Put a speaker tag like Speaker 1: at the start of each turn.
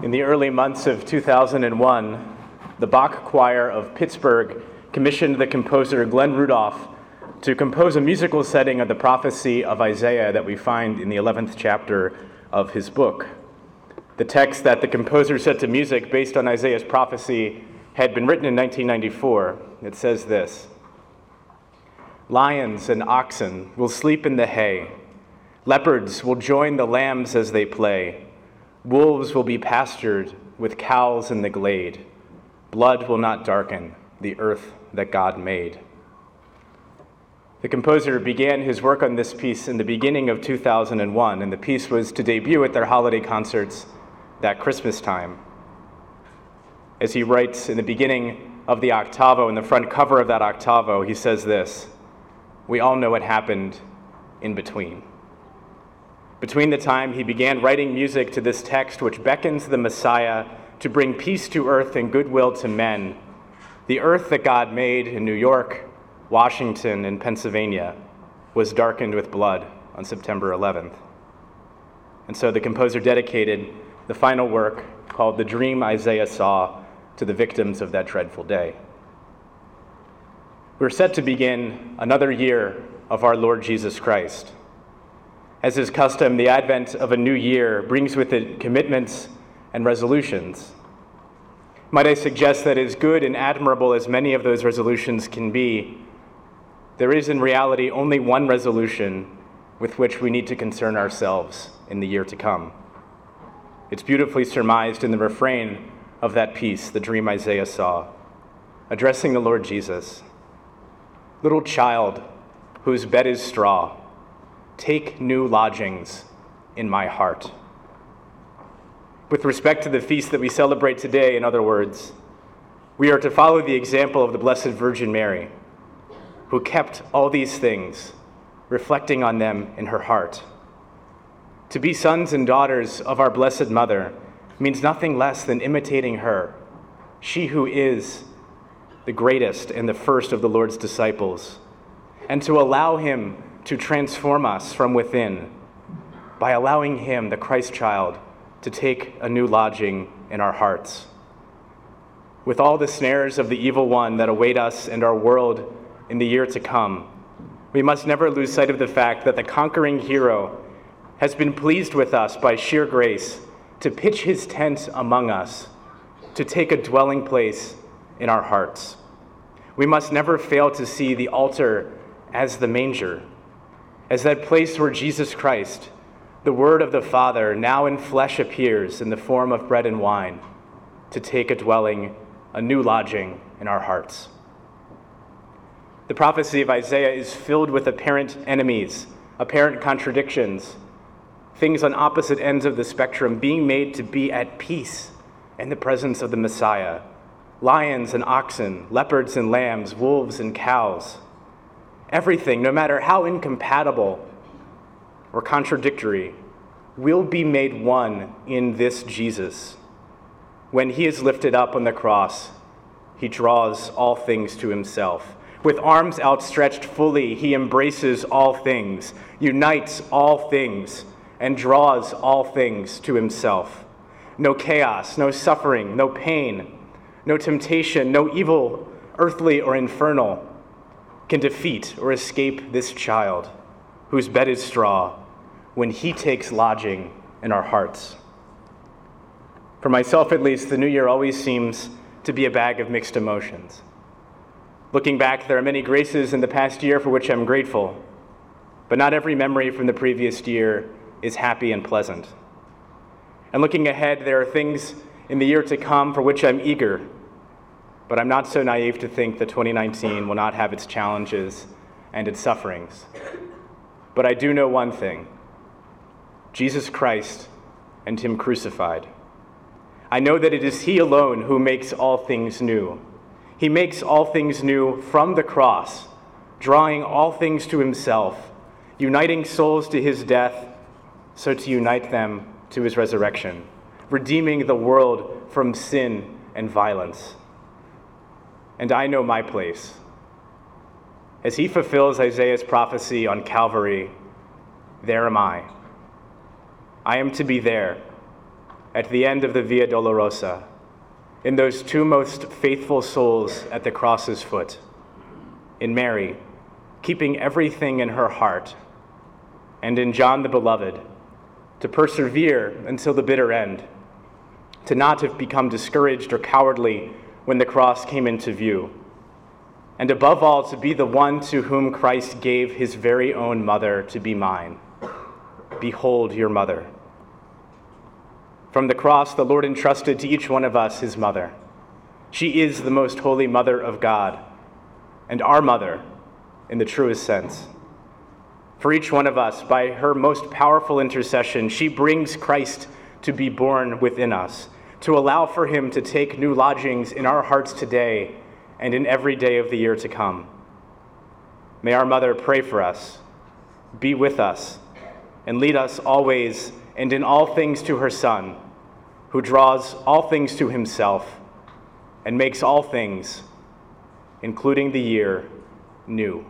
Speaker 1: In the early months of 2001, the Bach Choir of Pittsburgh commissioned the composer Glenn Rudolph to compose a musical setting of the prophecy of Isaiah that we find in the 11th chapter of his book. The text that the composer set to music based on Isaiah's prophecy had been written in 1994. It says this Lions and oxen will sleep in the hay, leopards will join the lambs as they play, wolves will be pastured with cows in the glade, blood will not darken the earth that God made. The composer began his work on this piece in the beginning of 2001, and the piece was to debut at their holiday concerts that Christmas time. As he writes in the beginning of the octavo, in the front cover of that octavo, he says this We all know what happened in between. Between the time he began writing music to this text, which beckons the Messiah to bring peace to earth and goodwill to men, the earth that God made in New York, Washington, and Pennsylvania was darkened with blood on September 11th. And so the composer dedicated the final work called The Dream Isaiah Saw to the victims of that dreadful day. We're set to begin another year of our Lord Jesus Christ. As is custom, the advent of a new year brings with it commitments and resolutions. Might I suggest that as good and admirable as many of those resolutions can be, there is in reality only one resolution with which we need to concern ourselves in the year to come. It's beautifully surmised in the refrain of that piece, the dream Isaiah saw, addressing the Lord Jesus Little child, whose bed is straw, take new lodgings in my heart. With respect to the feast that we celebrate today, in other words, we are to follow the example of the Blessed Virgin Mary, who kept all these things, reflecting on them in her heart. To be sons and daughters of our Blessed Mother means nothing less than imitating her, she who is the greatest and the first of the Lord's disciples, and to allow Him to transform us from within by allowing Him, the Christ child, to take a new lodging in our hearts. With all the snares of the evil one that await us and our world in the year to come, we must never lose sight of the fact that the conquering hero has been pleased with us by sheer grace to pitch his tent among us, to take a dwelling place in our hearts. We must never fail to see the altar as the manger, as that place where Jesus Christ, the Word of the Father, now in flesh appears in the form of bread and wine, to take a dwelling, a new lodging in our hearts. The prophecy of Isaiah is filled with apparent enemies, apparent contradictions things on opposite ends of the spectrum being made to be at peace in the presence of the Messiah lions and oxen, leopards and lambs, wolves and cows. Everything, no matter how incompatible or contradictory, will be made one in this Jesus. When he is lifted up on the cross, he draws all things to himself. With arms outstretched fully, he embraces all things, unites all things and draws all things to himself. No chaos, no suffering, no pain, no temptation, no evil, earthly or infernal, can defeat or escape this child whose bed is straw when he takes lodging in our hearts. For myself, at least, the new year always seems to be a bag of mixed emotions. Looking back, there are many graces in the past year for which I'm grateful, but not every memory from the previous year is happy and pleasant. And looking ahead, there are things in the year to come for which I'm eager, but I'm not so naive to think that 2019 will not have its challenges and its sufferings. But I do know one thing Jesus Christ and Him crucified. I know that it is He alone who makes all things new. He makes all things new from the cross, drawing all things to Himself, uniting souls to His death so to unite them to his resurrection, redeeming the world from sin and violence. And I know my place. As he fulfills Isaiah's prophecy on Calvary, there am I. I am to be there, at the end of the Via Dolorosa, in those two most faithful souls at the cross's foot, in Mary, keeping everything in her heart, and in John the Beloved, to persevere until the bitter end, to not have become discouraged or cowardly when the cross came into view, and above all, to be the one to whom Christ gave his very own mother to be mine. Behold your mother. From the cross, the Lord entrusted to each one of us his mother. She is the most holy mother of God, and our mother in the truest sense. For each one of us, by her most powerful intercession, she brings Christ to be born within us, to allow for him to take new lodgings in our hearts today and in every day of the year to come. May our mother pray for us, be with us, and lead us always and in all things to her Son, who draws all things to himself and makes all things, including the year, new.